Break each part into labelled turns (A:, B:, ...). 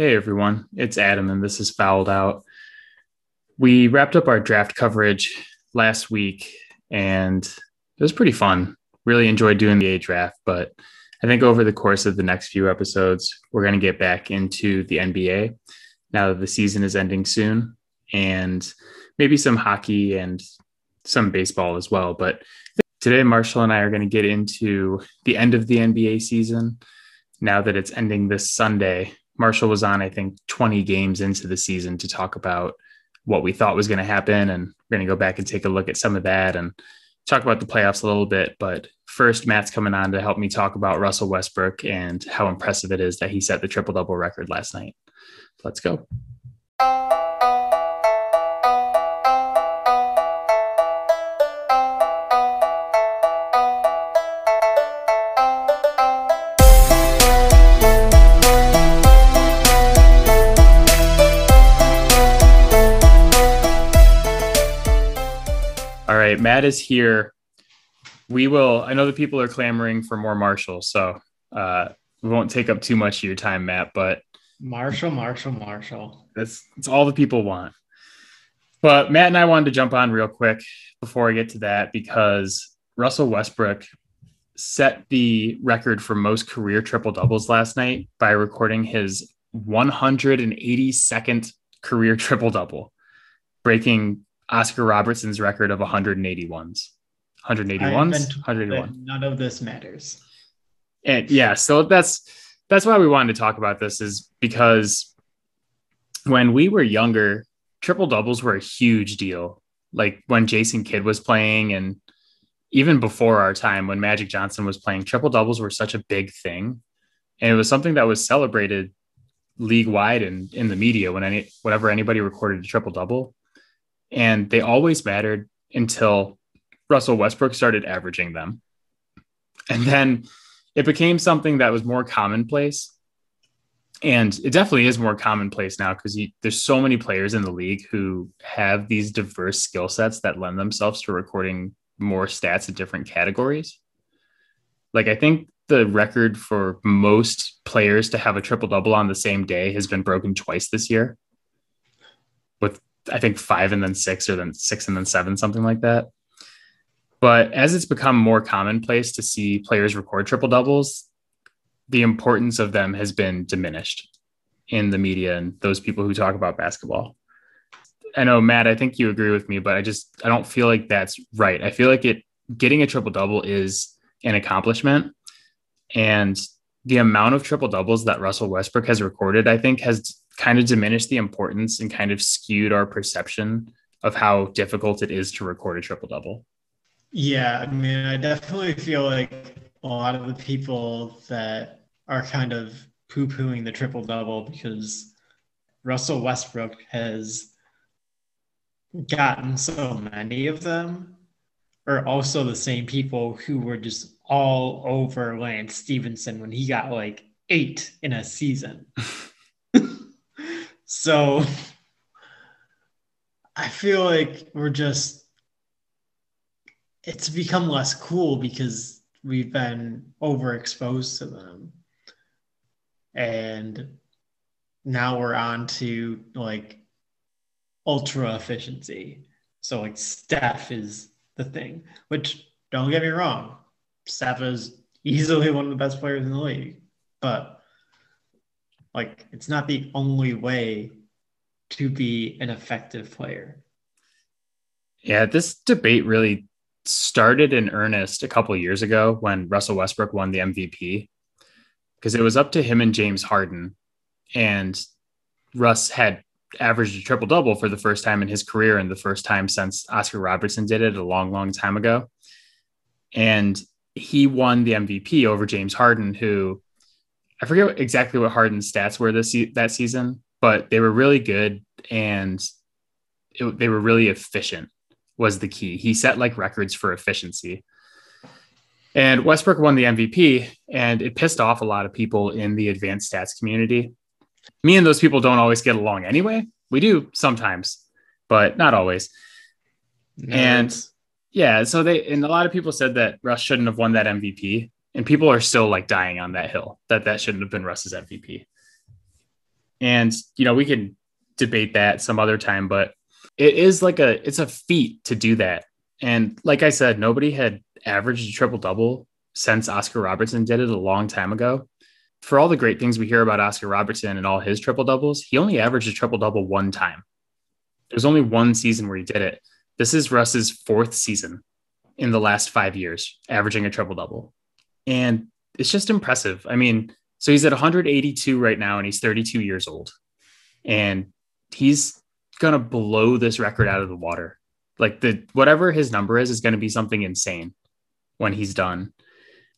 A: Hey everyone, it's Adam and this is Fouled Out. We wrapped up our draft coverage last week and it was pretty fun. Really enjoyed doing the A draft, but I think over the course of the next few episodes, we're going to get back into the NBA now that the season is ending soon and maybe some hockey and some baseball as well. But today, Marshall and I are going to get into the end of the NBA season now that it's ending this Sunday Marshall was on, I think, 20 games into the season to talk about what we thought was going to happen. And we're going to go back and take a look at some of that and talk about the playoffs a little bit. But first, Matt's coming on to help me talk about Russell Westbrook and how impressive it is that he set the triple double record last night. Let's go. Right, Matt is here. We will. I know the people are clamoring for more Marshall, so uh, we won't take up too much of your time, Matt. But
B: Marshall, Marshall, Marshall.
A: That's that's all the people want. But Matt and I wanted to jump on real quick before I get to that because Russell Westbrook set the record for most career triple doubles last night by recording his 182nd career triple double, breaking Oscar Robertson's record of 181s. 181s, 181.
B: None of this matters.
A: And yeah, so that's that's why we wanted to talk about this is because when we were younger, triple doubles were a huge deal. Like when Jason Kidd was playing and even before our time when Magic Johnson was playing, triple doubles were such a big thing. And it was something that was celebrated league wide and in the media when any whenever anybody recorded a triple double and they always mattered until Russell Westbrook started averaging them. And then it became something that was more commonplace. And it definitely is more commonplace now because there's so many players in the league who have these diverse skill sets that lend themselves to recording more stats in different categories. Like, I think the record for most players to have a triple double on the same day has been broken twice this year with I think five and then six or then six and then seven, something like that. But as it's become more commonplace to see players record triple doubles, the importance of them has been diminished in the media and those people who talk about basketball. I know Matt, I think you agree with me, but I just I don't feel like that's right. I feel like it getting a triple double is an accomplishment and the amount of triple doubles that Russell Westbrook has recorded, I think, has kind of diminished the importance and kind of skewed our perception of how difficult it is to record a triple double.
B: Yeah, I mean, I definitely feel like a lot of the people that are kind of poo pooing the triple double because Russell Westbrook has gotten so many of them are also the same people who were just all over Lance Stephenson when he got like eight in a season. So I feel like we're just it's become less cool because we've been overexposed to them. And now we're on to like ultra efficiency. So like Steph is the thing, which don't get me wrong, Steph is easily one of the best players in the league. But like it's not the only way to be an effective player.
A: Yeah, this debate really started in earnest a couple years ago when Russell Westbrook won the MVP because it was up to him and James Harden and Russ had averaged a triple double for the first time in his career and the first time since Oscar Robertson did it a long long time ago. And he won the MVP over James Harden who I forget exactly what Harden's stats were this that season, but they were really good and it, they were really efficient. Was the key. He set like records for efficiency. And Westbrook won the MVP, and it pissed off a lot of people in the advanced stats community. Me and those people don't always get along anyway. We do sometimes, but not always. No. And yeah, so they and a lot of people said that Russ shouldn't have won that MVP and people are still like dying on that hill that that shouldn't have been Russ's MVP. And, you know, we can debate that some other time, but it is like a, it's a feat to do that. And like I said, nobody had averaged a triple double since Oscar Robertson did it a long time ago. For all the great things we hear about Oscar Robertson and all his triple doubles, he only averaged a triple double one time. There's only one season where he did it. This is Russ's fourth season in the last five years, averaging a triple double. And it's just impressive. I mean, so he's at 182 right now and he's 32 years old. And he's going to blow this record out of the water. Like the whatever his number is is going to be something insane when he's done.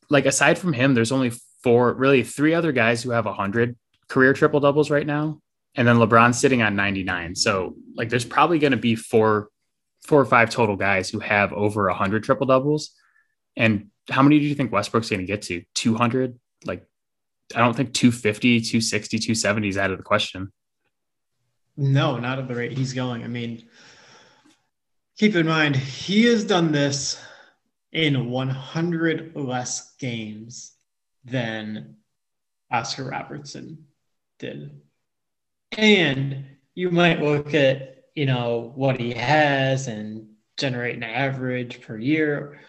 A: Like aside from him, there's only four, really three other guys who have 100 career triple doubles right now. And then LeBron's sitting on 99. So like there's probably going to be four four or five total guys who have over 100 triple doubles. And how many do you think Westbrook's going to get to? 200? Like I don't think 250, 260, 270 is out of the question.
B: No, not at the rate he's going. I mean, keep in mind, he has done this in 100 less games than Oscar Robertson did. And you might look at, you know, what he has and generate an average per year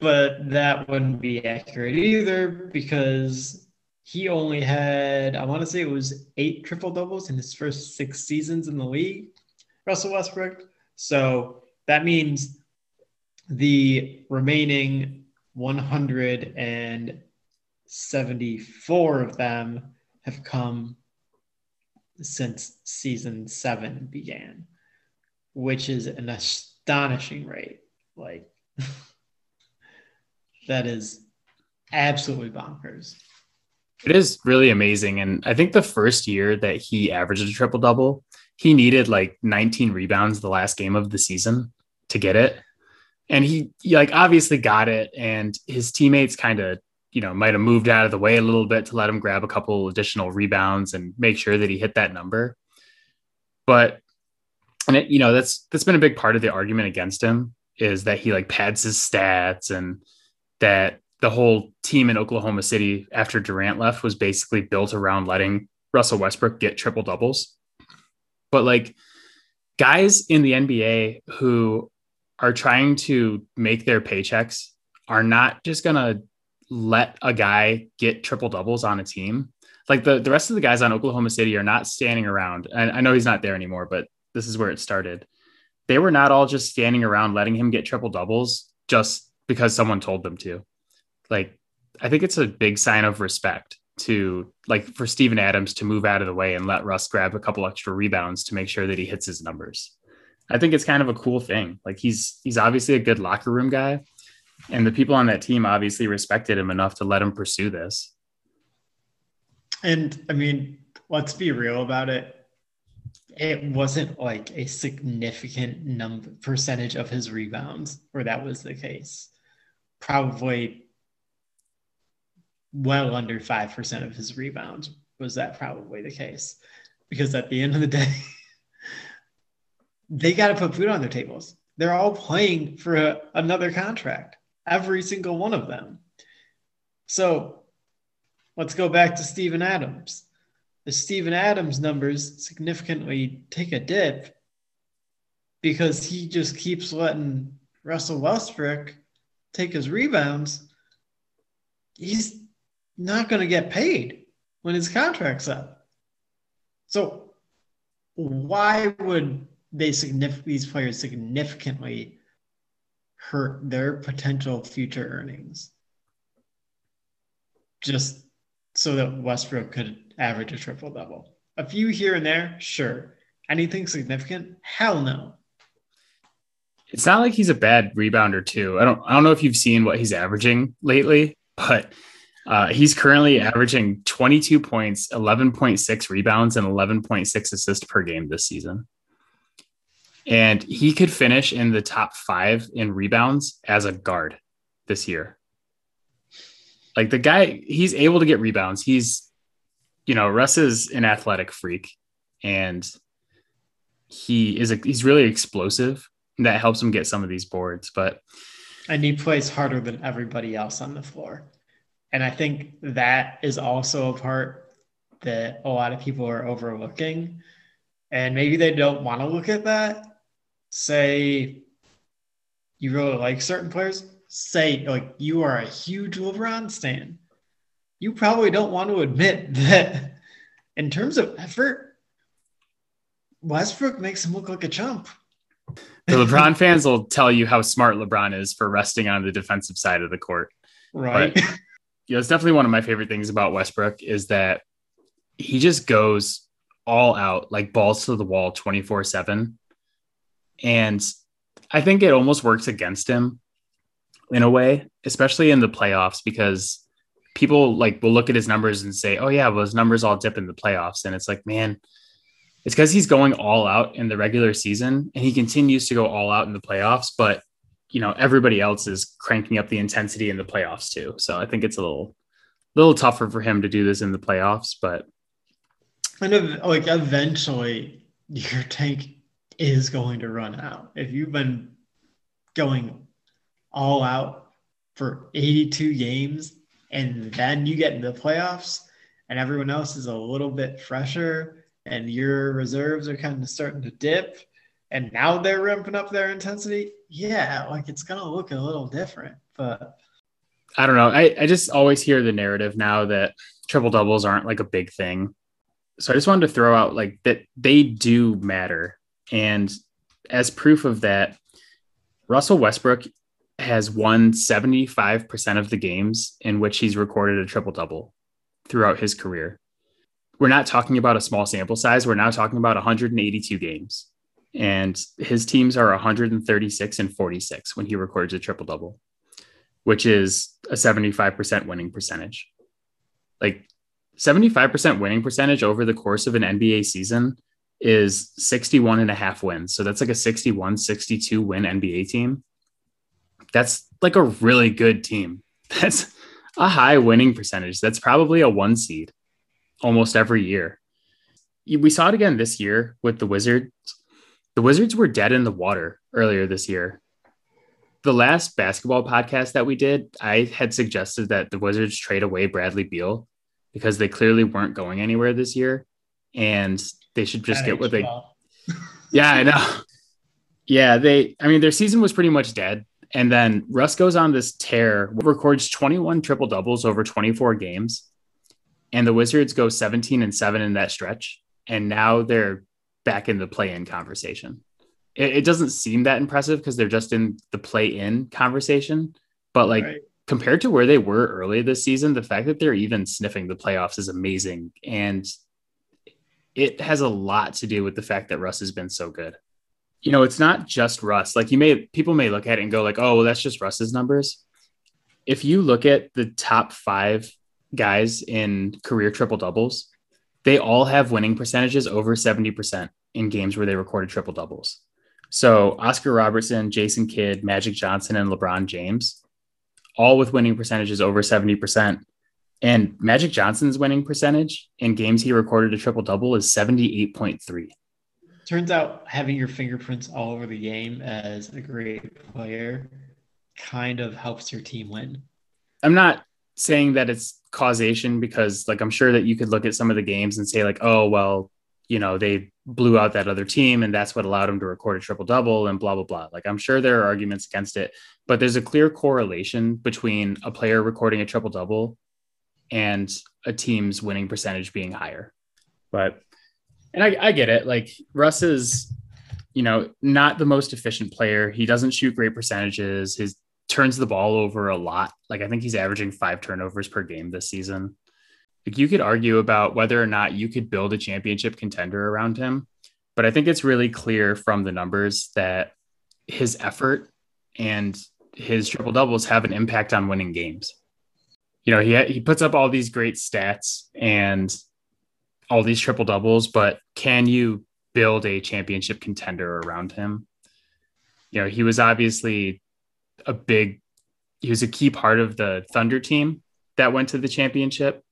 B: but that wouldn't be accurate either because he only had, I want to say it was eight triple doubles in his first six seasons in the league, Russell Westbrook. So that means the remaining 174 of them have come since season seven began, which is an astonishing rate. Like, that is absolutely bonkers.
A: It is really amazing. And I think the first year that he averaged a triple double, he needed like 19 rebounds the last game of the season to get it. And he, he like obviously got it. And his teammates kind of, you know, might have moved out of the way a little bit to let him grab a couple additional rebounds and make sure that he hit that number. But and it, you know, that's that's been a big part of the argument against him is that he like pads his stats and that the whole team in Oklahoma City after Durant left was basically built around letting Russell Westbrook get triple doubles. But like guys in the NBA who are trying to make their paychecks are not just going to let a guy get triple doubles on a team. Like the, the rest of the guys on Oklahoma City are not standing around. And I know he's not there anymore, but this is where it started. They were not all just standing around letting him get triple doubles just because someone told them to. Like, I think it's a big sign of respect to like for Steven Adams to move out of the way and let Russ grab a couple extra rebounds to make sure that he hits his numbers. I think it's kind of a cool thing. Like he's he's obviously a good locker room guy, and the people on that team obviously respected him enough to let him pursue this.
B: And I mean, let's be real about it. It wasn't like a significant number percentage of his rebounds where that was the case probably well under 5% of his rebounds was that probably the case. Because at the end of the day they got to put food on their tables. They're all playing for a, another contract every single one of them. So let's go back to Steven Adams. The Steven Adams numbers significantly take a dip because he just keeps letting Russell Westbrook take his rebounds, he's not going to get paid when his contract's up. So why would they significant these players significantly hurt their potential future earnings just so that Westbrook could average a triple double? A few here and there, sure. Anything significant? Hell no
A: it's not like he's a bad rebounder too. I don't I don't know if you've seen what he's averaging lately, but uh, he's currently averaging 22 points, 11.6 rebounds, and 11.6 assists per game this season. And he could finish in the top five in rebounds as a guard this year. Like the guy, he's able to get rebounds. He's, you know, Russ is an athletic freak and he is a, he's really explosive that helps him get some of these boards. But
B: and he plays harder than everybody else on the floor. And I think that is also a part that a lot of people are overlooking. And maybe they don't want to look at that. Say you really like certain players, say like you are a huge LeBron stan. You probably don't want to admit that in terms of effort, Westbrook makes him look like a chump.
A: The LeBron fans will tell you how smart LeBron is for resting on the defensive side of the court.
B: Right.
A: But, you know, it's definitely one of my favorite things about Westbrook is that he just goes all out, like balls to the wall 24 7. And I think it almost works against him in a way, especially in the playoffs, because people like will look at his numbers and say, oh, yeah, well, his numbers all dip in the playoffs. And it's like, man, it's because he's going all out in the regular season and he continues to go all out in the playoffs. But, you know, everybody else is cranking up the intensity in the playoffs too. So I think it's a little, little tougher for him to do this in the playoffs. But,
B: and of like eventually your tank is going to run out. If you've been going all out for 82 games and then you get into the playoffs and everyone else is a little bit fresher and your reserves are kind of starting to dip and now they're ramping up their intensity, yeah, like it's going to look a little different. But
A: I don't know. I, I just always hear the narrative now that triple doubles aren't like a big thing. So I just wanted to throw out like that they do matter. And as proof of that, Russell Westbrook has won 75% of the games in which he's recorded a triple double throughout his career we're not talking about a small sample size. We're now talking about 182 games. And his teams are 136 and 46 when he records a triple double, which is a 75% winning percentage. Like 75% winning percentage over the course of an NBA season is 61 and a half wins. So that's like a 61 62 win NBA team. That's like a really good team. That's a high winning percentage. That's probably a one seed almost every year. We saw it again this year with the Wizards. The Wizards were dead in the water earlier this year. The last basketball podcast that we did, I had suggested that the Wizards trade away Bradley Beal because they clearly weren't going anywhere this year and they should just get what they Yeah, I know. Yeah, they I mean their season was pretty much dead. And then Russ goes on this tear, records 21 triple doubles over 24 games and the Wizards go 17 and 7 in that stretch and now they're back in the play-in conversation. It, it doesn't seem that impressive because they're just in the play-in conversation, but like right. compared to where they were early this season, the fact that they're even sniffing the playoffs is amazing and it has a lot to do with the fact that Russ has been so good. You know, it's not just Russ. Like you may people may look at it and go like, "Oh, well that's just Russ's numbers." If you look at the top 5 guys in career triple doubles, they all have winning percentages over 70% in games where they recorded triple doubles. So Oscar Robertson, Jason Kidd, Magic Johnson, and LeBron James, all with winning percentages over 70%. And Magic Johnson's winning percentage in games he recorded a triple double is 78.3.
B: Turns out having your fingerprints all over the game as a great player kind of helps your team win.
A: I'm not saying that it's causation because like I'm sure that you could look at some of the games and say like, oh well, you know, they blew out that other team and that's what allowed them to record a triple double and blah blah blah. Like I'm sure there are arguments against it, but there's a clear correlation between a player recording a triple double and a team's winning percentage being higher. But and I, I get it. Like Russ is, you know, not the most efficient player. He doesn't shoot great percentages. His turns the ball over a lot. Like I think he's averaging five turnovers per game this season. Like you could argue about whether or not you could build a championship contender around him, but I think it's really clear from the numbers that his effort and his triple doubles have an impact on winning games. You know, he he puts up all these great stats and all these triple doubles, but can you build a championship contender around him? You know, he was obviously a big he was a key part of the Thunder team that went to the championship.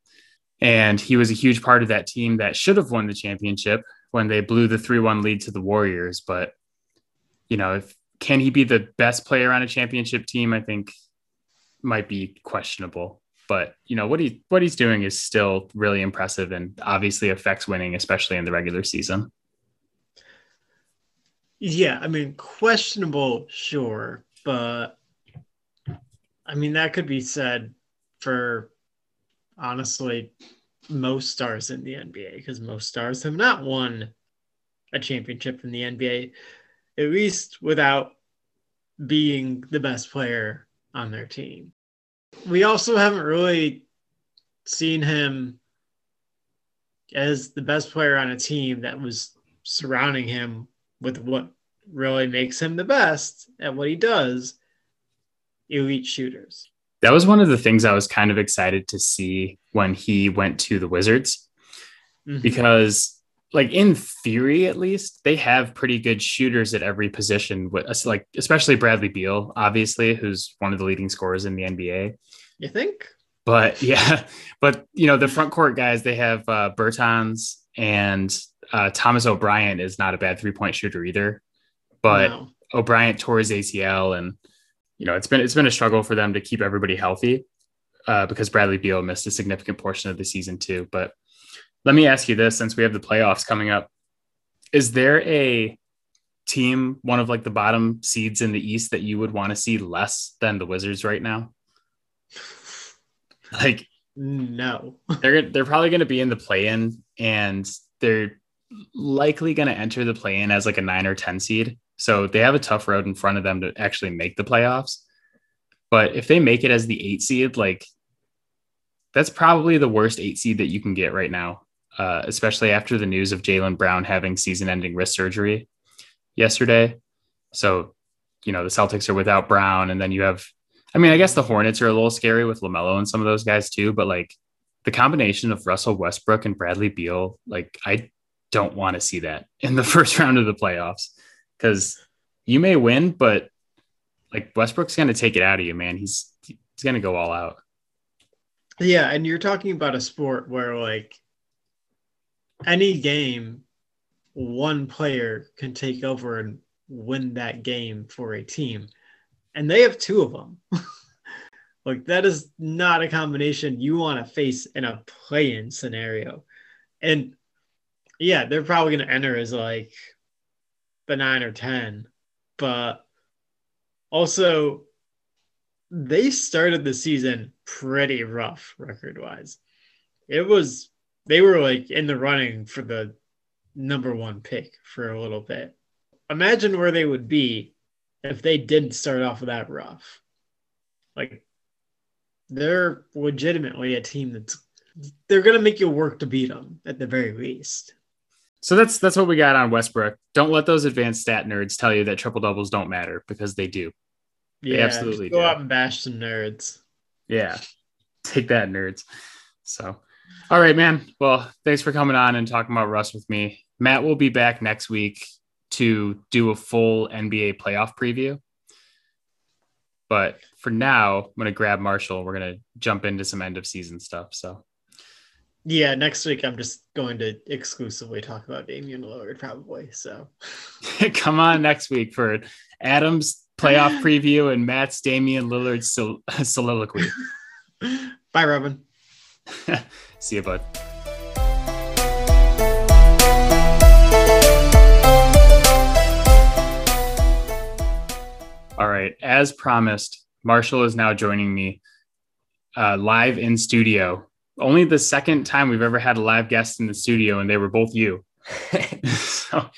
A: And he was a huge part of that team that should have won the championship when they blew the 3 1 lead to the Warriors. But, you know, if, can he be the best player on a championship team? I think might be questionable. but you know what he what he's doing is still really impressive and obviously affects winning, especially in the regular season.
B: Yeah, I mean, questionable, sure, but I mean that could be said for honestly most stars in the NBA because most stars have not won a championship in the NBA, at least without being the best player on their team. We also haven't really seen him as the best player on a team that was surrounding him with what really makes him the best at what he does elite shooters.
A: That was one of the things I was kind of excited to see when he went to the Wizards mm-hmm. because like in theory at least they have pretty good shooters at every position with like especially bradley beal obviously who's one of the leading scorers in the nba
B: you think
A: but yeah but you know the front court guys they have uh bertans and uh, thomas bryant is not a bad three-point shooter either but no. bryant tore his acl and you know it's been it's been a struggle for them to keep everybody healthy uh, because bradley beal missed a significant portion of the season too but let me ask you this since we have the playoffs coming up. Is there a team, one of like the bottom seeds in the East, that you would want to see less than the Wizards right now? Like,
B: no.
A: they're they're probably going to be in the play-in, and they're likely going to enter the play-in as like a nine or ten seed. So they have a tough road in front of them to actually make the playoffs. But if they make it as the eight seed, like that's probably the worst eight seed that you can get right now uh, especially after the news of Jaylen Brown having season ending wrist surgery yesterday. So, you know, the Celtics are without Brown. And then you have, I mean, I guess the Hornets are a little scary with LaMelo and some of those guys too. But like the combination of Russell Westbrook and Bradley Beal, like I don't want to see that in the first round of the playoffs because you may win, but like Westbrook's going to take it out of you, man. He's, he's going to go all out.
B: Yeah. And you're talking about a sport where like, any game, one player can take over and win that game for a team. And they have two of them. like that is not a combination you want to face in a play-in scenario. And yeah, they're probably going to enter as like 9 or 10. But also they started the season pretty rough record-wise. It was they were like in the running for the number one pick for a little bit. Imagine where they would be if they didn't start off that rough. Like they're legitimately a team that's they're gonna make you work to beat them at the very least.
A: So that's that's what we got on Westbrook. Don't let those advanced stat nerds tell you that triple doubles don't matter because they do.
B: They yeah, absolutely go do. out and bash some nerds.
A: Yeah, take that, nerds. So all right, man. Well, thanks for coming on and talking about Russ with me. Matt will be back next week to do a full NBA playoff preview. But for now, I'm going to grab Marshall. We're going to jump into some end of season stuff. So,
B: yeah, next week I'm just going to exclusively talk about Damian Lillard, probably. So,
A: come on next week for Adam's playoff preview and Matt's Damian Lillard sol- soliloquy.
B: Bye, Robin.
A: See you, bud. All right. As promised, Marshall is now joining me uh, live in studio. Only the second time we've ever had a live guest in the studio, and they were both you. so,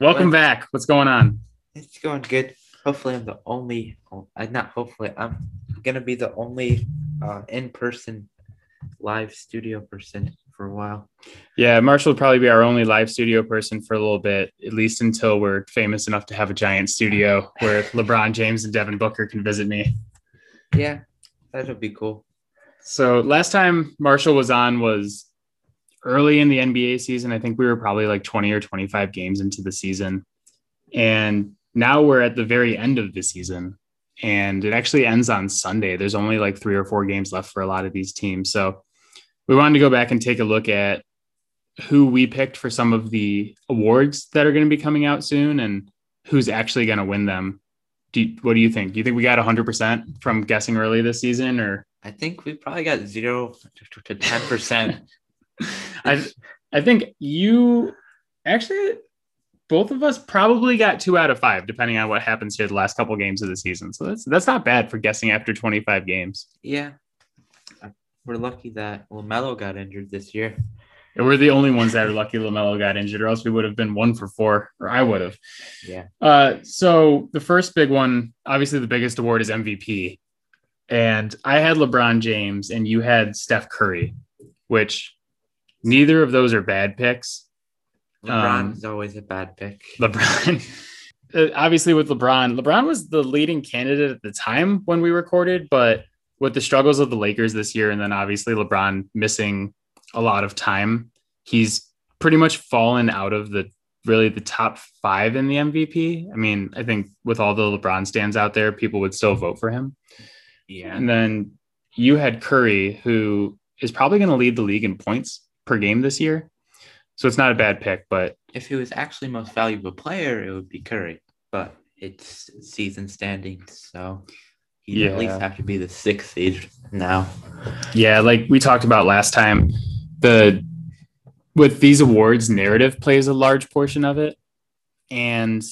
A: welcome back. What's going on?
C: It's going good. Hopefully, I'm the only. Uh, not hopefully. I'm gonna be the only uh, in-person live studio person for a while.
A: Yeah, Marshall will probably be our only live studio person for a little bit, at least until we're famous enough to have a giant studio where LeBron James and Devin Booker can visit me.
C: Yeah, that would be cool.
A: So last time Marshall was on was early in the NBA season. I think we were probably like 20 or 25 games into the season. And now we're at the very end of the season and it actually ends on Sunday. There's only like three or four games left for a lot of these teams. So we wanted to go back and take a look at who we picked for some of the awards that are going to be coming out soon and who's actually going to win them. Do you, what do you think? Do you think we got 100% from guessing early this season or?
C: I think we probably got zero to ten percent.
A: I I think you actually both of us probably got two out of five, depending on what happens here the last couple games of the season. So that's that's not bad for guessing after 25 games.
C: Yeah, we're lucky that Lamelo got injured this year.
A: And we're the only ones that are lucky Lamelo got injured, or else we would have been one for four, or I would have.
C: Yeah.
A: Uh, so the first big one, obviously the biggest award is MVP, and I had LeBron James, and you had Steph Curry, which neither of those are bad picks.
C: LeBron's um, always a bad pick.
A: LeBron. Uh, obviously, with LeBron, LeBron was the leading candidate at the time when we recorded, but with the struggles of the Lakers this year, and then obviously LeBron missing a lot of time, he's pretty much fallen out of the really the top five in the MVP. I mean, I think with all the LeBron stands out there, people would still vote for him.
C: Yeah.
A: And then you had Curry, who is probably going to lead the league in points per game this year. So it's not a bad pick, but
C: if he was actually most valuable player, it would be Curry. But it's season standings, so he yeah. at least have to be the sixth seed now.
A: Yeah, like we talked about last time, the with these awards, narrative plays a large portion of it, and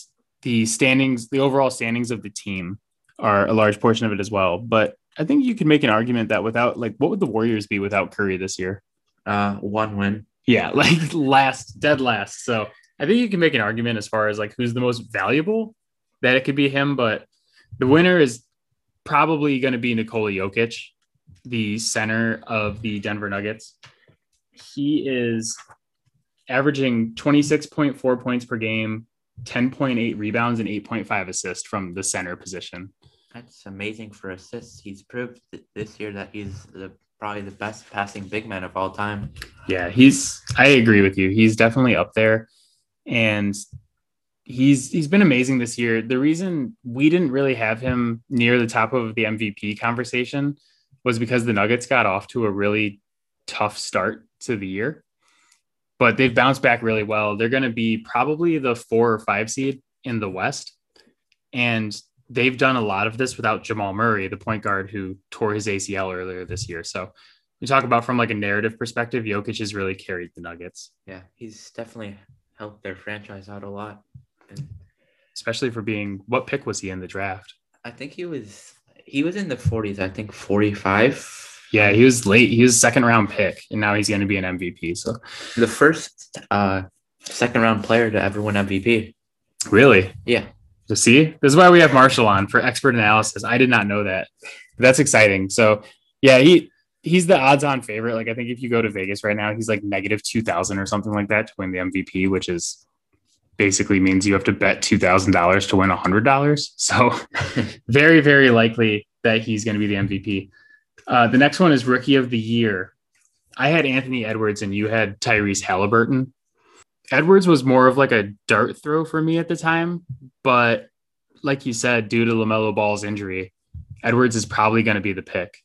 A: the standings, the overall standings of the team are a large portion of it as well. But I think you could make an argument that without, like, what would the Warriors be without Curry this year?
C: Uh, one win.
A: Yeah, like last, dead last. So I think you can make an argument as far as like who's the most valuable that it could be him, but the winner is probably going to be Nikola Jokic, the center of the Denver Nuggets. He is averaging 26.4 points per game, 10.8 rebounds, and 8.5 assists from the center position.
C: That's amazing for assists. He's proved this year that he's the probably the best passing big man of all time.
A: Yeah, he's I agree with you. He's definitely up there. And he's he's been amazing this year. The reason we didn't really have him near the top of the MVP conversation was because the Nuggets got off to a really tough start to the year. But they've bounced back really well. They're going to be probably the 4 or 5 seed in the West. And they've done a lot of this without Jamal Murray, the point guard who tore his ACL earlier this year. So we talk about from like a narrative perspective, Jokic has really carried the Nuggets.
C: Yeah, he's definitely helped their franchise out a lot. And
A: especially for being what pick was he in the draft?
C: I think he was he was in the 40s, I think 45.
A: Yeah, he was late. He was second round pick, and now he's going to be an MVP. So
C: the first uh second round player to ever win MVP.
A: Really?
C: Yeah.
A: To see, this is why we have Marshall on for expert analysis. I did not know that. That's exciting. So, yeah, he he's the odds-on favorite. Like I think if you go to Vegas right now, he's like negative two thousand or something like that to win the MVP, which is basically means you have to bet two thousand dollars to win a hundred dollars. So, very very likely that he's going to be the MVP. Uh, the next one is Rookie of the Year. I had Anthony Edwards and you had Tyrese Halliburton. Edwards was more of like a dart throw for me at the time, but like you said, due to LaMelo Ball's injury, Edwards is probably going to be the pick.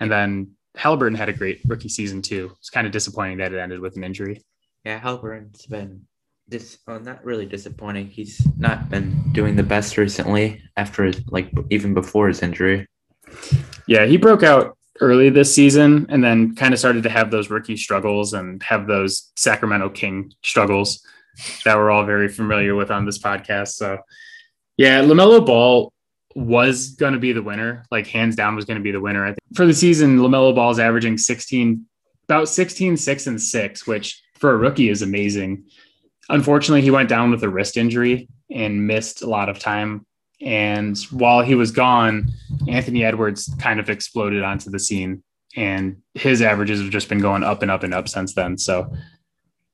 A: And then Halliburton had a great rookie season too. It's kind of disappointing that it ended with an injury.
C: Yeah, Halliburton's been this well, not really disappointing. He's not been doing the best recently after his, like even before his injury.
A: Yeah, he broke out early this season and then kind of started to have those rookie struggles and have those Sacramento King struggles that we're all very familiar with on this podcast. So, yeah, LaMelo Ball was going to be the winner, like hands down was going to be the winner. I think for the season, LaMelo Ball is averaging 16, about 16, 6, and 6, which for a rookie is amazing. Unfortunately, he went down with a wrist injury and missed a lot of time and while he was gone, Anthony Edwards kind of exploded onto the scene, and his averages have just been going up and up and up since then. So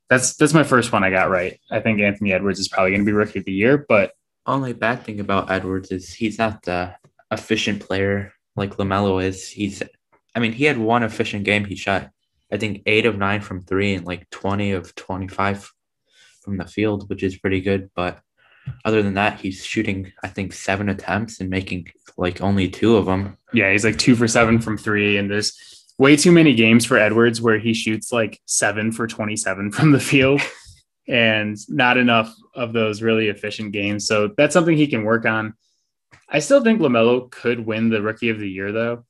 A: that's that's my first one I got right. I think Anthony Edwards is probably going to be rookie of the year, but
C: only bad thing about Edwards is he's not the efficient player like Lamelo is. He's, I mean, he had one efficient game. He shot, I think, eight of nine from three and like twenty of twenty-five from the field, which is pretty good. But other than that, he's shooting, I think, seven attempts and making like only two of them.
A: Yeah, he's like two for seven from three. And there's way too many games for Edwards where he shoots like seven for 27 from the field and not enough of those really efficient games. So that's something he can work on. I still think LaMelo could win the rookie of the year, though,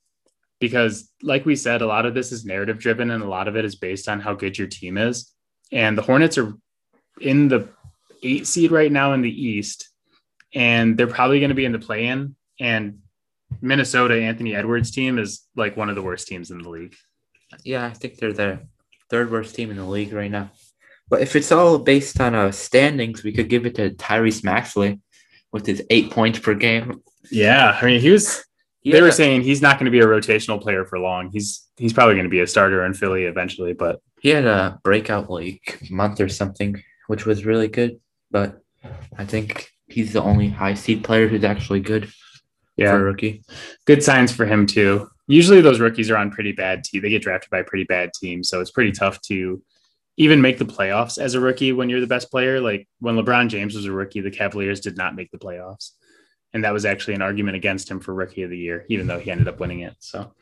A: because, like we said, a lot of this is narrative driven and a lot of it is based on how good your team is. And the Hornets are in the eight seed right now in the East, and they're probably going to be in the play in. And Minnesota, Anthony Edwards' team is like one of the worst teams in the league.
C: Yeah, I think they're the third worst team in the league right now. But if it's all based on uh, standings, we could give it to Tyrese Maxey with his eight points per game.
A: Yeah, I mean, he was.
C: He
A: they were saying he's not going to be a rotational player for long. He's he's probably going to be a starter in Philly eventually, but
C: he had a breakout like month or something, which was really good. But I think he's the only high seed player who's actually good
A: yeah,
C: for a rookie.
A: good signs for him too. Usually those rookies are on pretty bad team. They get drafted by pretty bad teams, so it's pretty tough to even make the playoffs as a rookie when you're the best player. Like when LeBron James was a rookie, the Cavaliers did not make the playoffs, and that was actually an argument against him for rookie of the year, even though he ended up winning it. So,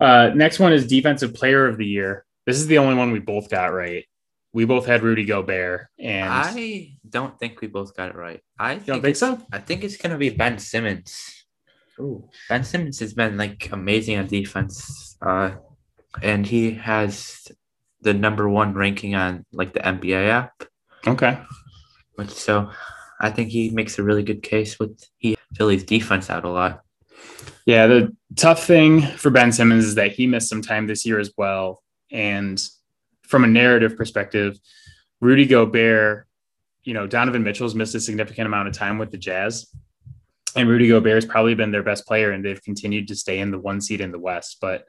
A: uh, next one is defensive player of the year. This is the only one we both got right. We both had Rudy Gobert, and
C: I don't think we both got it right. I
A: you don't think so?
C: I think it's gonna be Ben Simmons. Ooh, Ben Simmons has been like amazing on defense, uh, and he has the number one ranking on like the NBA app.
A: Okay.
C: Which so, I think he makes a really good case with he Philly's defense out a lot.
A: Yeah, the tough thing for Ben Simmons is that he missed some time this year as well. And from a narrative perspective, Rudy Gobert, you know, Donovan Mitchell's missed a significant amount of time with the Jazz. And Rudy Gobert has probably been their best player, and they've continued to stay in the one seed in the West. But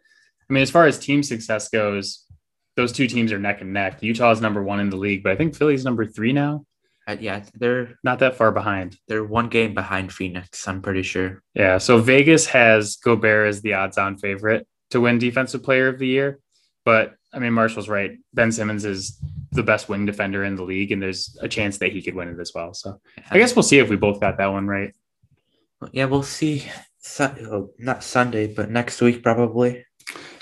A: I mean, as far as team success goes, those two teams are neck and neck. Utah is number one in the league, but I think Philly's number three now,
C: Uh, yeah, they're
A: not that far behind.
C: they're one game behind Phoenix. I'm pretty sure.
A: Yeah. So Vegas has Gobert as the odds on favorite to win Defensive Player of the Year. But I mean, Marshall's right. Ben Simmons is the best wing defender in the league, and there's a chance that he could win it as well. So I guess we'll see if we both got that one right.
C: Yeah, we'll see. Su- oh, not Sunday, but next week probably.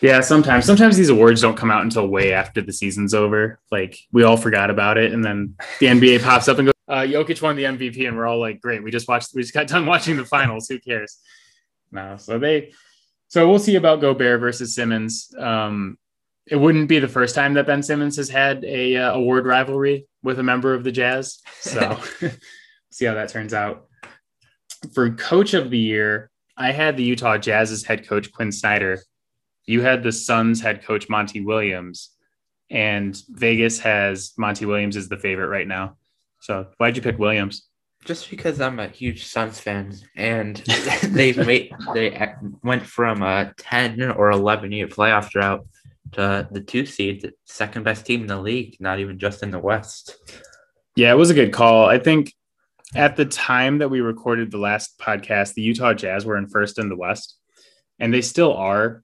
A: Yeah, sometimes. Sometimes these awards don't come out until way after the season's over. Like we all forgot about it, and then the NBA pops up and goes, uh, "Jokic won the MVP," and we're all like, "Great, we just watched. We just got done watching the finals. Who cares?" No, so they. So we'll see about Gobert versus Simmons. Um, it wouldn't be the first time that Ben Simmons has had a uh, award rivalry with a member of the Jazz. So see how that turns out. For coach of the year, I had the Utah Jazz's head coach Quin Snyder. You had the Suns head coach Monty Williams, and Vegas has Monty Williams as the favorite right now. So why'd you pick Williams?
C: Just because I'm a huge Suns fan, and they've made they went from a ten or eleven year playoff drought to the two seed, second best team in the league, not even just in the West.
A: Yeah, it was a good call. I think at the time that we recorded the last podcast, the Utah Jazz were in first in the West, and they still are,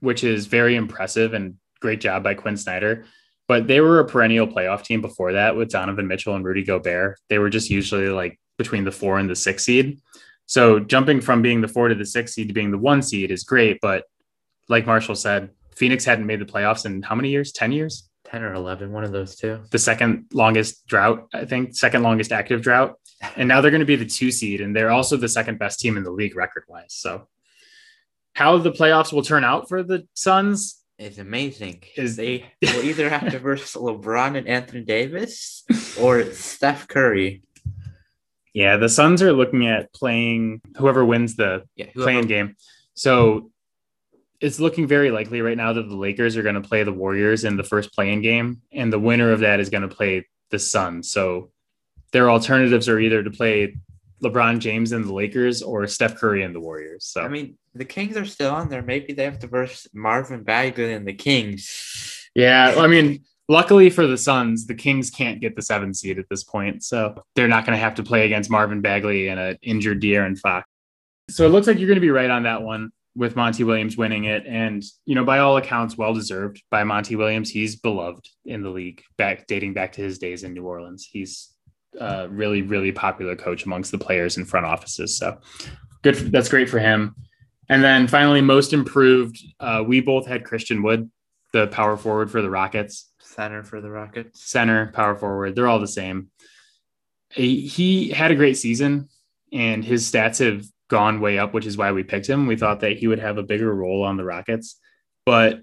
A: which is very impressive and great job by Quin Snyder. But they were a perennial playoff team before that with Donovan Mitchell and Rudy Gobert. They were just usually like between the four and the six seed. So jumping from being the four to the six seed to being the one seed is great. But like Marshall said, Phoenix hadn't made the playoffs in how many years? 10 years?
C: 10 or 11, one of those two.
A: the second longest drought, I think, second longest active drought. And now they're going to be the two seed, and they're also the second best team in the league record wise. So, how the playoffs will turn out for the Suns,
C: It's amazing.
A: Is-
C: they will either have to versus LeBron and Anthony Davis or Steph Curry.
A: yeah, the Suns are looking at playing whoever wins the
C: Yeah,
A: play-in game. So, it's looking very likely right now that the Lakers are going to play the Warriors in the first play-in game, and the winner of that is going to play the Suns. So, their alternatives are either to play LeBron James and the Lakers or Steph Curry and the Warriors. So,
C: I mean, the Kings are still on there. Maybe they have to verse Marvin Bagley and the Kings.
A: Yeah, I mean, luckily for the Suns, the Kings can't get the seven seed at this point, so they're not going to have to play against Marvin Bagley and an injured De'Aaron Fox. So it looks like you're going to be right on that one with Monty Williams winning it, and you know, by all accounts, well deserved by Monty Williams. He's beloved in the league, back dating back to his days in New Orleans. He's a really, really popular coach amongst the players and front offices. So good, that's great for him. And then finally, most improved. Uh, we both had Christian Wood, the power forward for the Rockets
C: Center for the Rockets.
A: center, power forward. They're all the same. He, he had a great season, and his stats have gone way up, which is why we picked him. We thought that he would have a bigger role on the Rockets, but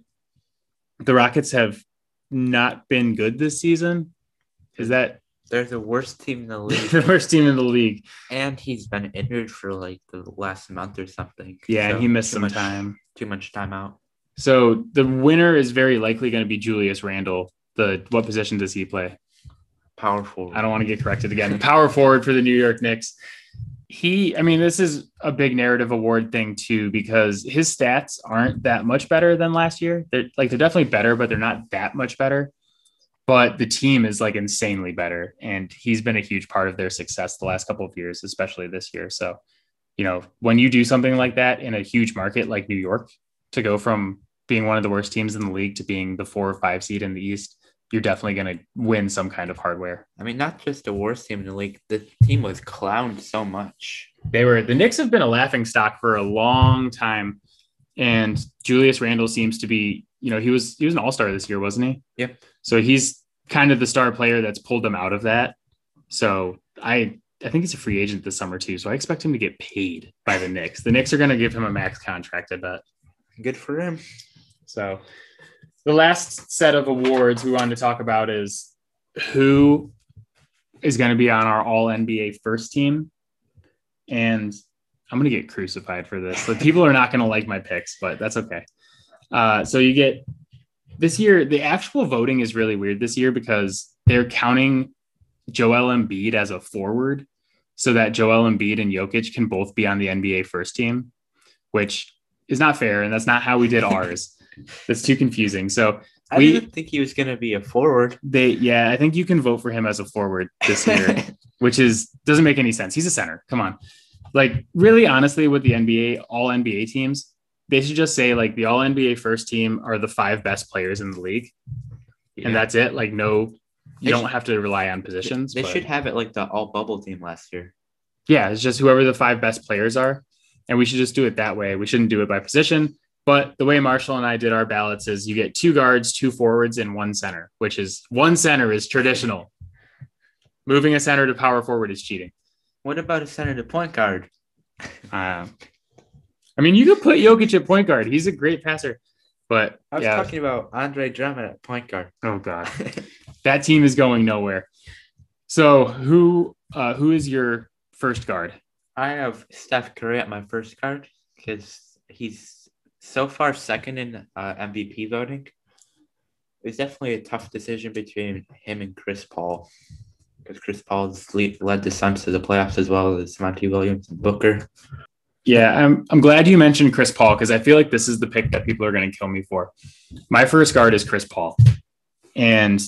A: the Rockets have not been good this season. Is that
C: They're the worst team in the league,
A: the worst team in the league?
C: and he's been injured for like the last month or something.
A: Yeah,
C: So
A: he missed some
C: much-
A: time.
C: Too much time out.
A: So the winner is very likely going to be Julius Randle. The what position does he play?
C: Power forward.
A: I don't want to get corrected again. Power forward for the New York Knicks. He, I mean, this is a big narrative award thing too, because his stats aren't that much better than last year. They're like they're definitely better, but they're not that much better. But the team is like insanely better, and he's been a huge part of their success the last couple of years, especially this year. So, you know, when you do something like that in a huge market like New York, to go from being one of the worst teams in the league to being the four or five seed in the East, you're definitely going to win some kind of hardware.
C: I mean, not just the worst team in the league. The team was clowned so much.
A: They were the Knicks have been a laughing stock for a long time, and Julius Randle seems to be, you know, he was he was an All Star this year, wasn't he?
C: Yep.
A: So he's kind of the star player that's pulled them out of that. So I I think he's a free agent this summer too. So I expect him to get paid by the Knicks. The Knicks are going to give him a max contract, I bet.
C: Good for him.
A: So the last set of awards we wanted to talk about is who is going to be on our all NBA first team. And I'm going to get crucified for this. But people are not going to like my picks, but that's okay. Uh, so you get this year, the actual voting is really weird this year because they're counting Joel Embiid as a forward so that Joel Embiid and Jokic can both be on the NBA first team, which is not fair. And that's not how we did ours. That's too confusing. So
C: I
A: We-
C: didn't think he was going to be a forward.
A: they, yeah, I think you can vote for him as a forward this year, which is doesn't make any sense. He's a center. Come on. Like, really, honestly, with the NBA, all NBA teams, they should just say like the all NBA first team are the five best players in the league,
C: Yeah.
A: and that's it. Like, no, you
C: They
A: don't
C: should-
A: have to rely on positions.
C: They
A: but-
C: should have it like the all bubble team last year.
A: yeah, it's just whoever the five best players are. And we should just do it that way. We shouldn't do it by position. But the way Marshall and I did our ballots is you get two guards, two forwards, and one center, which is one center is traditional. Moving a center to power forward is cheating.
C: What about a center to point guard?
A: Uh, I mean, you could put Jokic at point guard. He's a great passer. But
C: I was
A: yeah,
C: talking about Andre Drummond at point guard.
A: oh god, that team is going nowhere. So who uh, who is your first guard?
C: I have Steph Curry at my first guard because he's so far second in uh, MVP voting. It's definitely a tough decision between him and Chris Paul because Chris Paul's lead, led the Suns to the playoffs as well as Monty Williams and Booker.
A: Yeah, I'm I'm glad you mentioned Chris Paul because I feel like this is the pick that people are going to kill me for. My first guard is Chris Paul. And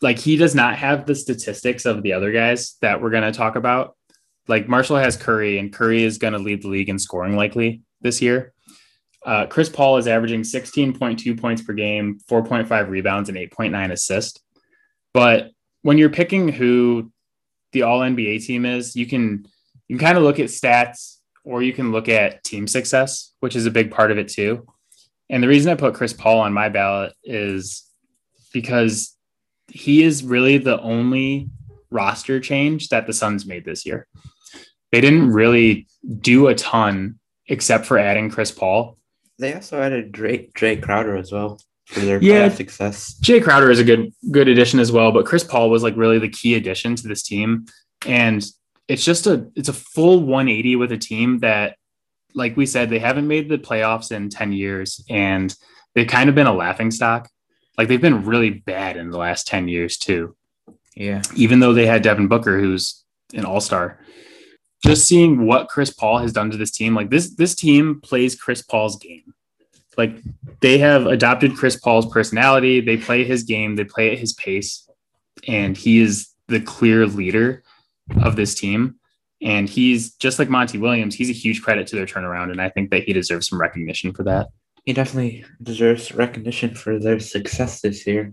A: like he does not have the statistics of the other guys that we're going to talk about. Like Marshall has Curry and Curry is going to lead the league in scoring likely this year. Uh, Chris Paul is averaging 16.2 points per game, 4.5 rebounds, and 8.9 assists. But when you're picking who the all NBA team is, you can you can kind of look at stats or you can look at team success, which is a big part of it too. And the reason I put Chris Paul on my ballot is because he is really the only roster change that the Suns made this year. They didn't really do a ton except for adding Chris Paul.
C: They also added Drake, Drake Crowder as well for their
A: Yeah.
C: success.
A: Jae Crowder is a good good addition as well, but Chris Paul was like really the key addition to this team, and it's just a it's a full 180 with a team that, like we said, they haven't made the playoffs in 10 years, and they've kind of been a laughing stock. Like they've been really bad in the last 10 years too,
C: Yeah.
A: even though they had Devin Booker, who's an all star. Just seeing what Chris Paul has done to this team, like this this team plays Chris Paul's game. Like they have adopted Chris Paul's personality. They play his game, they play at his pace, and he is the clear leader of this team. And he's just like Monty Williams, he's a huge credit to their turnaround. And I think that he deserves some recognition for that.
C: He definitely deserves recognition for their success this year.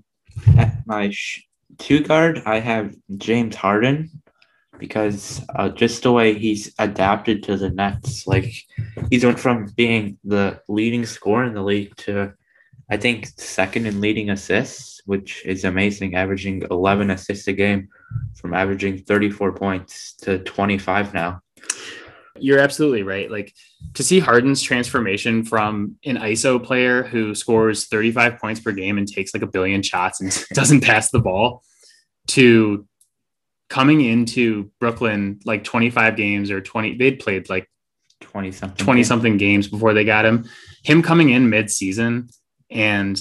C: At my sh- two guard, I have James Harden because uh, just the way he's adapted to the Nets, like he's went from being the leading scorer in the league to, I think, second in leading assists, which is amazing, averaging 11 assists a game from averaging 34 points to 25 now.
A: You're absolutely right. Like to see Harden's transformation from an ISO player who scores 35 points per game and takes like a billion shots and doesn't pass the ball to coming into Brooklyn like 25 games or 20, they'd played like
C: 20 something.
A: 20 something games before they got him. Him coming in mid season and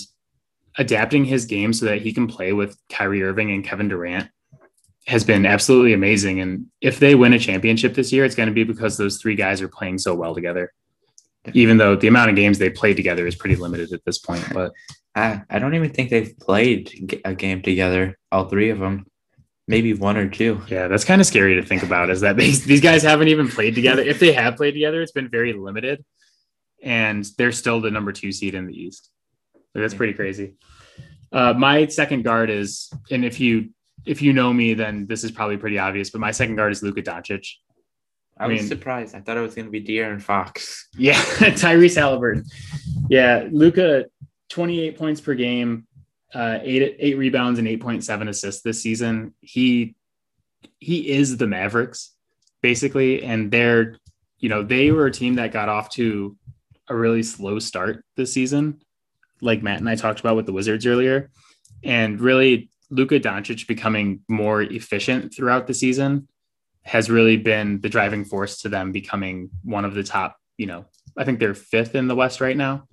A: adapting his game so that he can play with Kyrie Irving and Kevin Durant has been absolutely amazing. And if they win a championship this year, it's going to be because those three guys are playing so well together. Even though the amount of games they played together is pretty limited at this point, but
C: I, I don't even think they've played a game together, all three of them. Maybe one or two.
A: Yeah, that's kind of scary to think about. Is that these, these guys haven't even played together? If they have played together, it's been very limited, and they're still the number two seed in the East. that's pretty crazy. Uh, my second guard is, and if you if you know me, then this is probably pretty obvious. But my second guard is Luka Doncic.
C: I, I was mean, surprised. I thought it was going to be De'Aaron Fox.
A: Yeah, Tyrese Haliburton. Yeah, Luka, twenty eight points per game, uh, eight eight rebounds and eight point seven assists this season. He he is the Mavericks basically, and they're you know they were a team that got off to a really slow start this season, like Matt and I talked about with the Wizards earlier, and really Luka Doncic becoming more efficient throughout the season has really been the driving force to them becoming one of the top. You know, I think they're fifth in the West right now.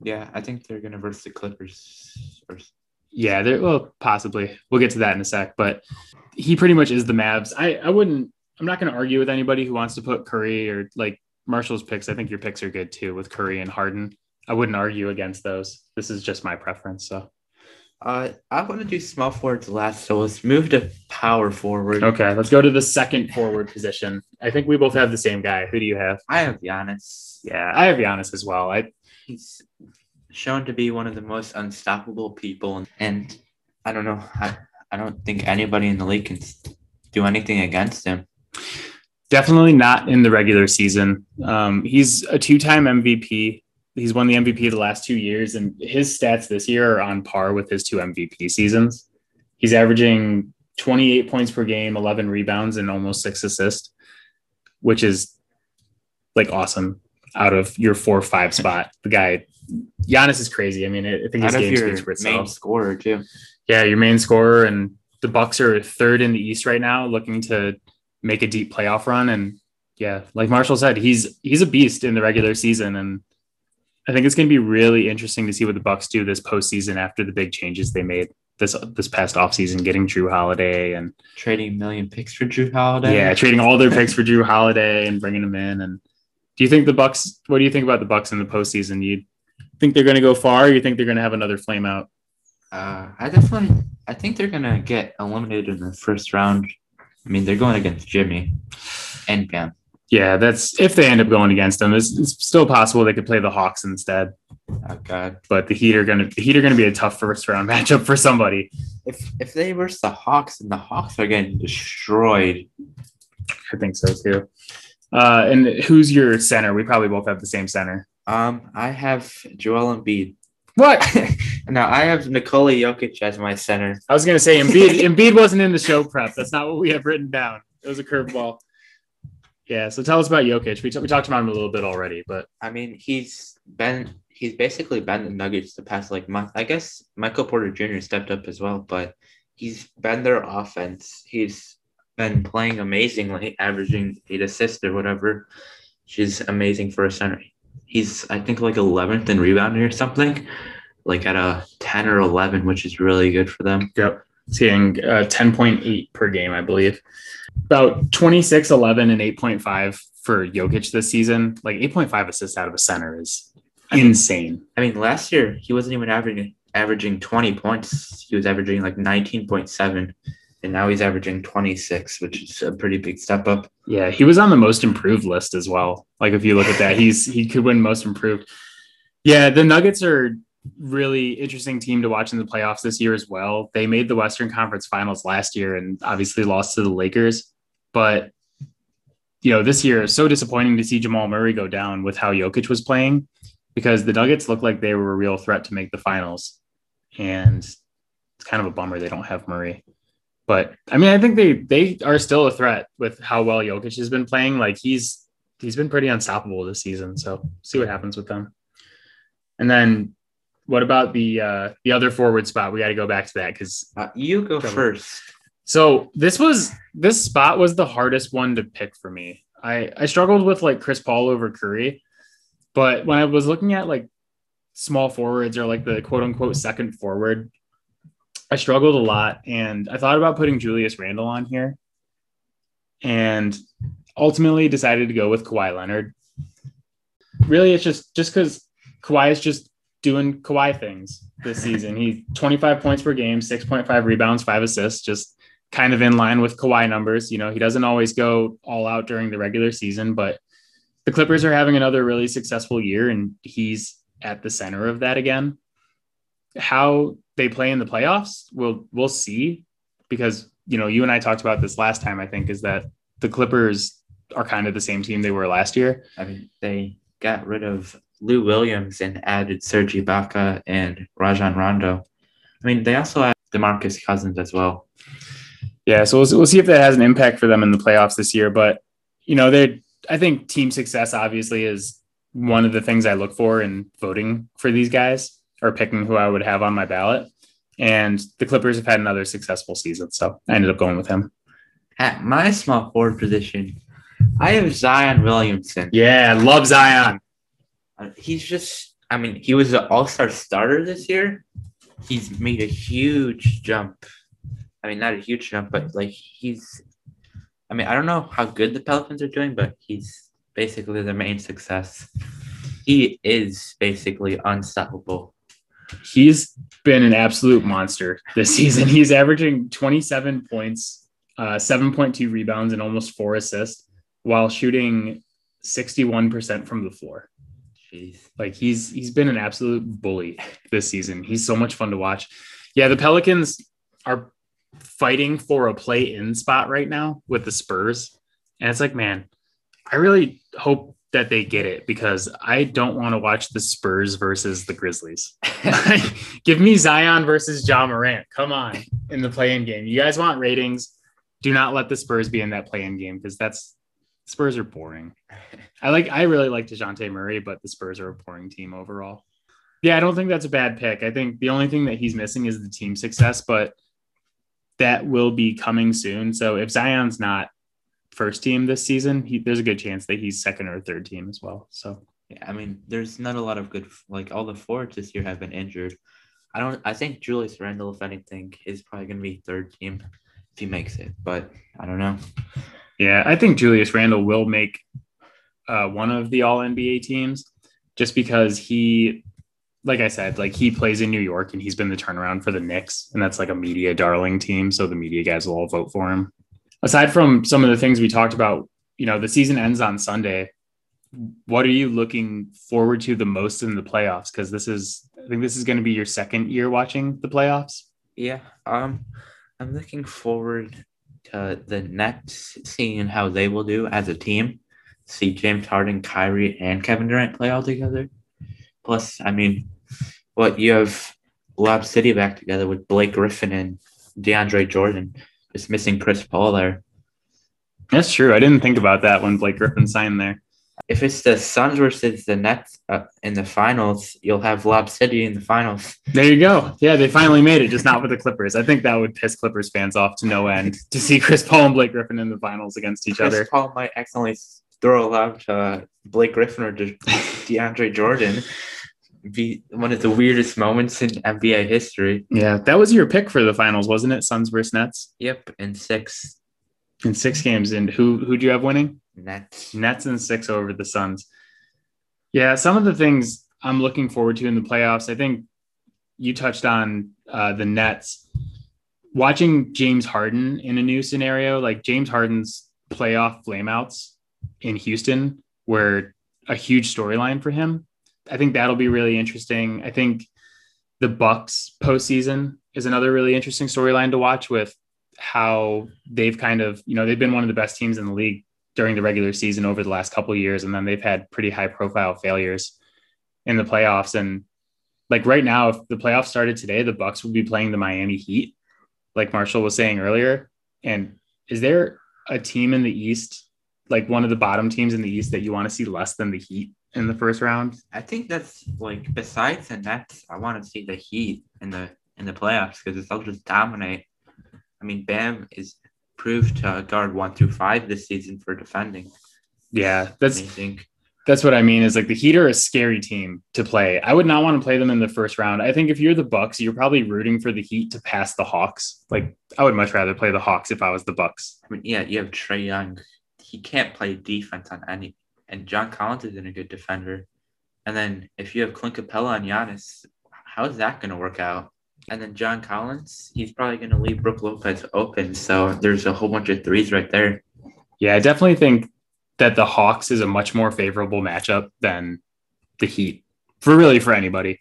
C: Yeah, I think they're going to verse the Clippers. First.
A: Yeah, they're well, possibly. We'll get to that in a sec. But he pretty much is the Mavs. I I wouldn't. I'm not going to argue with anybody who wants to put Curry or like Marshall's picks. I think your picks are good too with Curry and Harden. I wouldn't argue against those. This is just my preference. So.
C: Uh, I want to do small forwards last, so let's move to power forward.
A: Okay, let's go to the second forward position. I think we both have the same guy. Who do you have?
C: I have Giannis.
A: Yeah, I have Giannis as well. I
C: he's shown to be one of the most unstoppable people. And I don't know, I, I don't think anybody in the league can do anything against him.
A: Definitely not in the regular season. Um, he's a two time MVP. He's won the MVP the last two years, and his stats this year are on par with his two MVP seasons. He's averaging 28 points per game, 11 rebounds, and almost six assists, which is like awesome out of your four or five spot. The guy, Giannis is crazy. I mean, I think his game speaks for itself.
C: Main scorer too.
A: Yeah, your main scorer, and the Bucks are third in the East right now, looking to make a deep playoff run. And yeah, like Marshall said, he's he's a beast in the regular season, and I think it's going to be really interesting to see what the Bucks do this postseason after the big changes they made this this past offseason, getting Jrue Holiday and
C: trading a million picks for Jrue Holiday.
A: Yeah, trading all their picks for Jrue Holiday and bringing him in and do you think the Bucks? What do you think about the Bucks in the postseason? You think they're going to go far? Or you think they're going to have another flame out?
C: Uh, I definitely, I think they're going to get eliminated in the first round. I mean, they're going against Jimmy and Bam.
A: Yeah, that's if they end up going against them. It's, it's still possible they could play the Hawks instead.
C: Oh God!
A: But the Heat are gonna the Heat are gonna be a tough first round matchup for somebody.
C: If if they verse the Hawks and the Hawks are getting destroyed.
A: I think so too. Uh, and who's your center? We probably both have the same center.
C: Um, I have Joel Embiid.
A: What?
C: no, I have Nikola Jokic as my center.
A: I was gonna say Embiid. Embiid wasn't in the show prep. That's not what we have written down. It was a curveball. Yeah. So tell us about Jokic. We, t- we talked about him a little bit already, but
C: I mean, he's been he's basically been the Nuggets the past like month. I guess Michael Porter Jr. stepped up as well, but he's been their offense. He's been playing amazingly, averaging eight assists or whatever. She's amazing for a center. He's I think like 11th in rebounding or something, like at a 10 or 11, which is really good for them.
A: Yep, seeing uh, 10.8 per game, I believe. About 26, 11, and 8.5 for Jokic this season. Like 8.5 assists out of a center is insane.
C: I mean, last year he wasn't even averaging averaging 20 points. He was averaging like 19.7 and now he's averaging 26, which is a pretty big step up.
A: Yeah, he was on the most improved list as well. Like if you look at that, he's he could win most improved. Yeah, the Nuggets are really interesting team to watch in the playoffs this year as well. They made the Western Conference Finals last year and obviously lost to the Lakers, but you know, this year so disappointing to see Jamal Murray go down with how Jokic was playing because the Nuggets looked like they were a real threat to make the finals. And it's kind of a bummer they don't have Murray. But I mean, I think they they are still a threat with how well Jokic has been playing. Like he's he's been pretty unstoppable this season. So see what happens with them. And then what about the uh the other forward spot? We got to go back to that because
C: Uh, you go
A: Trouble.
C: first.
A: so this was this spot was the hardest one to pick for me. I I struggled with like Chris Paul over Curry, but when I was looking at like small forwards or like the quote unquote second forward, I struggled a lot and I thought about putting Julius Randle on here and ultimately decided to go with Kawhi Leonard. Really, it's just just because Kawhi is just doing Kawhi things this season. He 25 points per game, 6.5 rebounds, five assists, just kind of in line with Kawhi numbers. You know, he doesn't always go all out during the regular season, but the Clippers are having another really successful year and he's at the center of that again. How they play in the playoffs, we'll we'll see because you know, you and I talked about this last time, I think, is that the Clippers are kind of the same team they were last year.
C: I mean, they got rid of Lou Williams and added Serge Ibaka and Rajon Rondo. I mean, they also have DeMarcus Cousins as well.
A: Yeah, so we'll, we'll see if that has an impact for them in the playoffs this year. But you know, they I think team success obviously is one of the things I look for in voting for these guys or picking who I would have on my ballot. And the Clippers have had another successful season, so I ended up going with him.
C: At my small forward position, I have Zion Williamson.
A: Yeah, I love Zion.
C: Uh, He's just, I mean, he was an all star starter this year. He's made a huge jump. I mean, not a huge jump, but like he's, I mean, I don't know how good the Pelicans are doing, but he's basically their main success. He is basically unstoppable.
A: He's been an absolute monster this season. He's averaging 27 points, uh, 7.2 rebounds, and almost four assists while shooting 61% from the floor.
C: Jeez.
A: Like he's he's been an absolute bully this season. He's so much fun to watch. Yeah, the Pelicans are fighting for a play-in spot right now with the Spurs. And it's like, man, I really hope that they get it because I don't want to watch the Spurs versus the Grizzlies. Give me Zion versus Ja Morant. Come on in the play-in game. You guys want ratings? Do not let the Spurs be in that play-in game because that's Spurs are boring. I like I really like DeJounte Murray, but the Spurs are a boring team overall. Yeah, I don't think that's a bad pick. I think the only thing that he's missing is the team success, but that will be coming soon. So if Zion's not first team this season, he, there's a good chance that he's second or third team as well. So
C: Yeah, I mean, there's not a lot of good like all the forwards this year have been injured. I don't. I think Julius Randle, if anything, is probably going to be third team if he makes it. But I don't know.
A: yeah, I think Julius Randle will make uh, one of the All NBA teams just because he, like I said, like he plays in New York and he's been the turnaround for the Knicks, and that's like a media darling team, so the media guys will all vote for him. Aside from some of the things we talked about, you know, the season ends on Sunday. What are you looking forward to the most in the playoffs? Because this is, I think this is going to be your second year watching the playoffs.
C: Yeah. Um, I'm looking forward to the Nets seeing how they will do as a team. See James Harden, Kyrie, and Kevin Durant play all together. Plus, I mean, what you have Lob City back together with Blake Griffin and DeAndre Jordan. Just missing Chris Paul there.
A: That's true. I didn't think about that when Blake Griffin signed there.
C: If it's the Suns versus the Nets uh, in the finals, you'll have Lob City in the finals.
A: There you go. Yeah, they finally made it, just not with the Clippers. I think that would piss Clippers fans off to no end to see Chris Paul and Blake Griffin in the finals against each
C: Chris
A: other.
C: Chris Paul might accidentally throw a lob to uh, Blake Griffin or De- DeAndre Jordan. Be one of the weirdest moments in NBA history.
A: Yeah, that was your pick for the finals, wasn't it? Suns versus Nets
C: Yep, and six
A: in six games. And who who do you have winning?
C: Nets.
A: Nets and six over the Suns. Yeah, some of the things I'm looking forward to in the playoffs. I think you touched on uh, the Nets. Watching James Harden in a new scenario, like James Harden's playoff flameouts in Houston, were a huge storyline for him. I think that'll be really interesting. I think the Bucks postseason is another really interesting storyline to watch with how they've kind of, you know, they've been one of the best teams in the league during the regular season over the last couple years, and then they've had pretty high profile failures in the playoffs. And like right now, if the playoffs started today, the Bucks would be playing the Miami Heat, like Marshall was saying earlier. And is there a team in the East, like one of the bottom teams in the East, that you want to see less than the Heat in the first round?
C: I think that's like besides the Nets, I want to see the Heat in the in the playoffs because they'll just dominate. I mean, Bam is proved to guard one through five this season for defending.
A: Yeah, that's
C: Amazing.
A: that's what I mean. Is like the Heat are a scary team to play. I would not want to play them in the first round. I think if you're the Bucks, you're probably rooting for the Heat to pass the Hawks. Like I would much rather play the Hawks if I was the Bucks.
C: I mean, yeah, you have Trae Young. He can't play defense on any, and John Collins isn't a good defender. And then if you have Clint Capela and Giannis, how is that going to work out? And then John Collins, he's probably going to leave Brook Lopez open. So there's a whole bunch of threes right there.
A: Yeah, I definitely think that the Hawks is a much more favorable matchup than the Heat for really for anybody.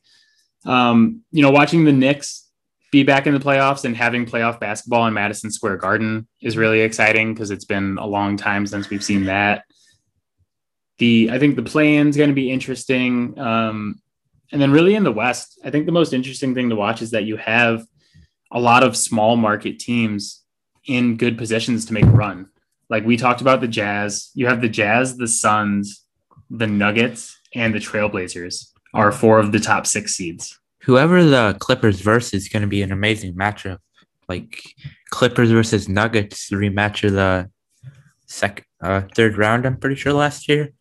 A: Um, you know, watching the Knicks be back in the playoffs and having playoff basketball in Madison Square Garden is really exciting because it's been a long time since we've seen that. The I think the play-in is going to be interesting. Um, and then really in the West, I think the most interesting thing to watch is that you have a lot of small market teams in good positions to make a run. Like we talked about the Jazz, you have the Jazz, the Suns, the Nuggets, and the Trailblazers are four of the top six seeds.
C: Whoever the Clippers versus is going to be an amazing matchup. Like Clippers versus Nuggets, rematch of the second, uh, third round. I'm pretty sure last year.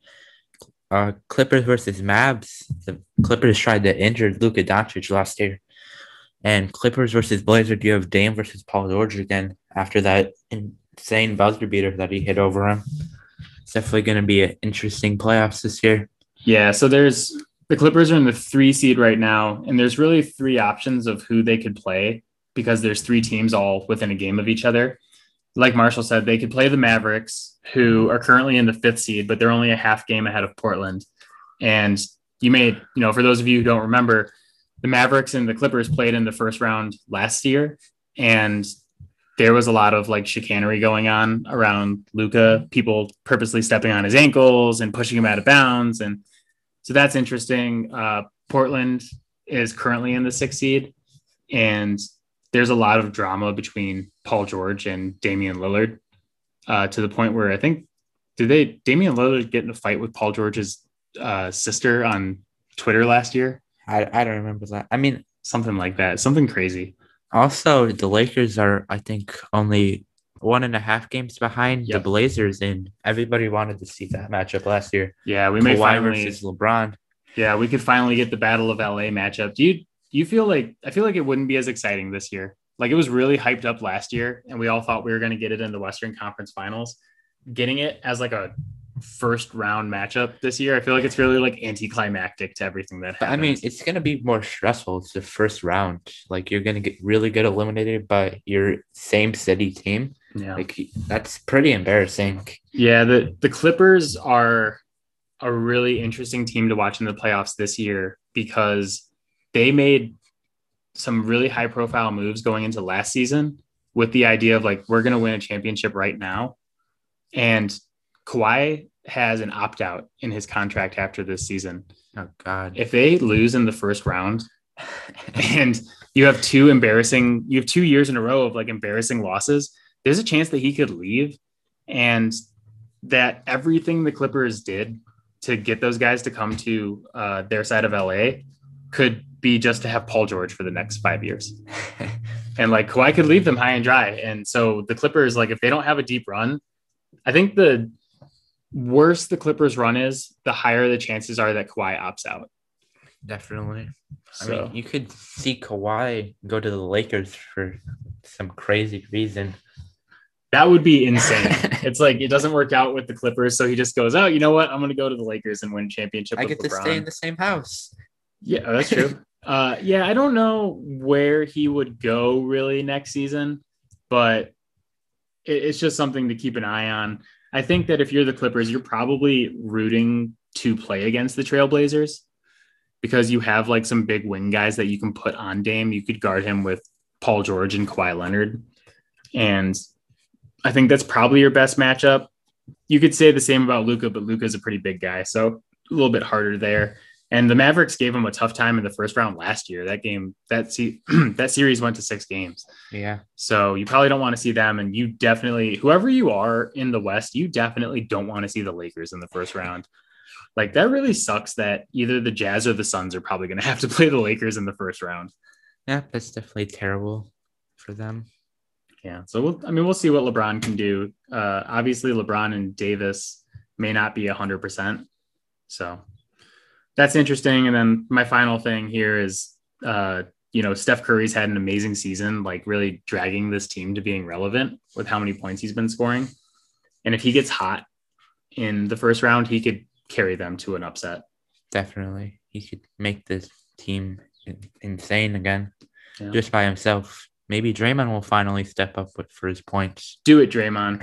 C: Uh, Clippers versus Mavs. The Clippers tried to injure Luka Doncic last year, and Clippers versus Blazers. You have Dame versus Paul George again after that insane buzzer beater that he hit over him. It's definitely going to be an interesting playoffs this year.
A: Yeah, so there's the Clippers are in the three seed right now, and there's really three options of who they could play because there's three teams all within a game of each other. Like Marshall said, they could play the Mavericks, who are currently in the fifth seed, but they're only a half game ahead of Portland. And you may, you know, for those of you who don't remember, the Mavericks and the Clippers played in the first round last year, and there was a lot of like chicanery going on around Luka, people purposely stepping on his ankles and pushing him out of bounds. And so that's interesting. Uh, Portland is currently in the sixth seed, and there's a lot of drama between Paul George and Damian Lillard uh, to the point where I think did they Damian Lillard get in a fight with Paul George's uh, sister on Twitter last year?
C: I, I don't remember that. I mean,
A: something like that, something crazy.
C: Also, the Lakers are, I think, only one and a half games behind
A: Yep.
C: the Blazers, and everybody wanted to see that matchup last year.
A: Yeah, we may
C: Kawhi
A: finally.
C: versus LeBron.
A: Yeah, we could finally get the Battle of LA matchup. Do you you feel like I feel like it wouldn't be as exciting this year? Like it was really hyped up last year, and we all thought we were going to get it in the Western Conference Finals. Getting it as like a first round matchup this year, I feel like it's really like anticlimactic to everything that
C: I mean, it's gonna be more stressful. It's the first round. Like you're gonna get really get eliminated by your same city team.
A: yeah,
C: Like that's pretty embarrassing.
A: yeah. The the Clippers are a really interesting team to watch in the playoffs this year because they made some really high profile moves going into last season with the idea of like we're going to win a championship right now and Kawhi has an opt out in his contract after this season.
C: Oh God.
A: If they lose in the first round and you have two embarrassing you have two years in a row of like embarrassing losses, there's a chance that he could leave and that everything the Clippers did to get those guys to come to uh, their side of LA could be just to have Paul George for the next five years. And like Kawhi could leave them high and dry. And so the Clippers, like if they don't have a deep run, I think the worse the Clippers run is, the higher the chances are that Kawhi opts out.
C: Definitely. I
A: So
C: mean, you could see Kawhi go to the Lakers for some crazy reason.
A: that would be insane. it's like it doesn't work out with the Clippers, so he just goes, "Oh, you know what? I'm going to go to the Lakers and win championship."
C: I get to stay in the same house.
A: Yeah, that's true. Uh, yeah, I don't know where he would go really next season, but it, it's just something to keep an eye on. I think that if you're the Clippers, you're probably rooting to play against the Trailblazers because you have like some big wing guys that you can put on Dame. You could guard him with Paul George and Kawhi Leonard. And I think that's probably your best matchup. You could say the same about Luka, but Luka's a pretty big guy. So a little bit harder there. And the Mavericks gave them a tough time in the first round last year. That game, that se- that series went to six games.
C: Yeah.
A: So you probably don't want to see them. And you definitely, whoever you are in the West, you definitely don't want to see the Lakers in the first round. Like that really sucks that either the Jazz or the Suns are probably going to have to play the Lakers in the first round.
C: Yeah, that's definitely terrible for them.
A: Yeah. So we'll, I mean, we'll see what LeBron can do. Uh, obviously, LeBron and Davis may not be 100%. So that's interesting. And then my final thing here is, uh, you know, Steph Curry's had an amazing season, like really dragging this team to being relevant with how many points he's been scoring. And if he gets hot in the first round, he could carry them to an upset.
C: Definitely. He could make this team insane again
A: Yeah.
C: just by himself. Maybe Draymond will finally step up with, for his points.
A: Do it, Draymond.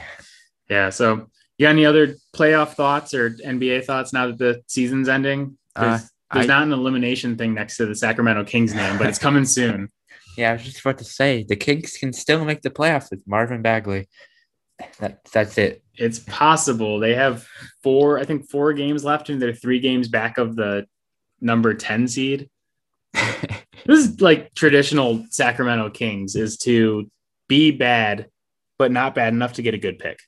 A: Yeah. So you got any other playoff thoughts or NBA thoughts now that the season's ending? There's,
C: Uh,
A: there's
C: I-
A: not an elimination thing next to the Sacramento Kings name, but it's coming soon.
C: Yeah, I was just about to say the Kings can still make the playoffs with Marvin Bagley. That that's it.
A: It's possible. They have four, I think, four games left, and they're three games back of the number 10 seed. This is like traditional Sacramento Kings is to be bad, but not bad enough to get a good pick.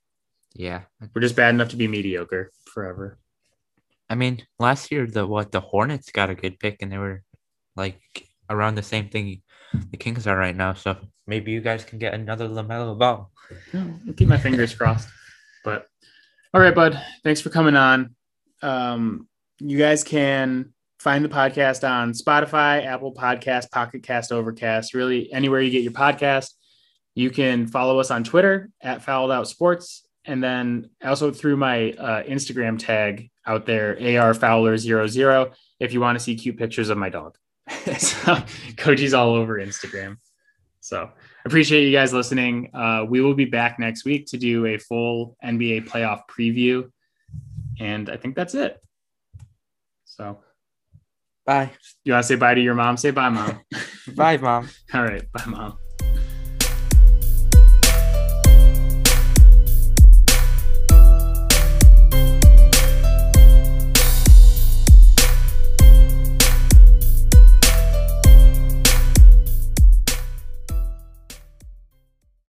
C: yeah.
A: We're just bad enough to be mediocre forever.
C: I mean, last year the what the Hornets got a good pick and they were like around the same thing the Kings are right now. So maybe you guys can get another LaMelo Ball.
A: Yeah, keep my fingers crossed. But all right, bud. Thanks for coming on. Um, you guys can find the podcast on Spotify, Apple Podcast, Pocket Cast, Overcast, really anywhere you get your podcast. You can follow us on Twitter at Fouled Out Sports, and then I also through my uh, Instagram tag out there, AR Fowler 00 if you want to see cute pictures of my dog. so, Koji's all over Instagram. So appreciate you guys listening. Uh, we will be back next week to do a full NBA playoff preview. And I think that's it. So
C: Bye.
A: you want to say bye to your mom? Say bye, mom.
C: Bye, mom.
A: All right. Bye, mom.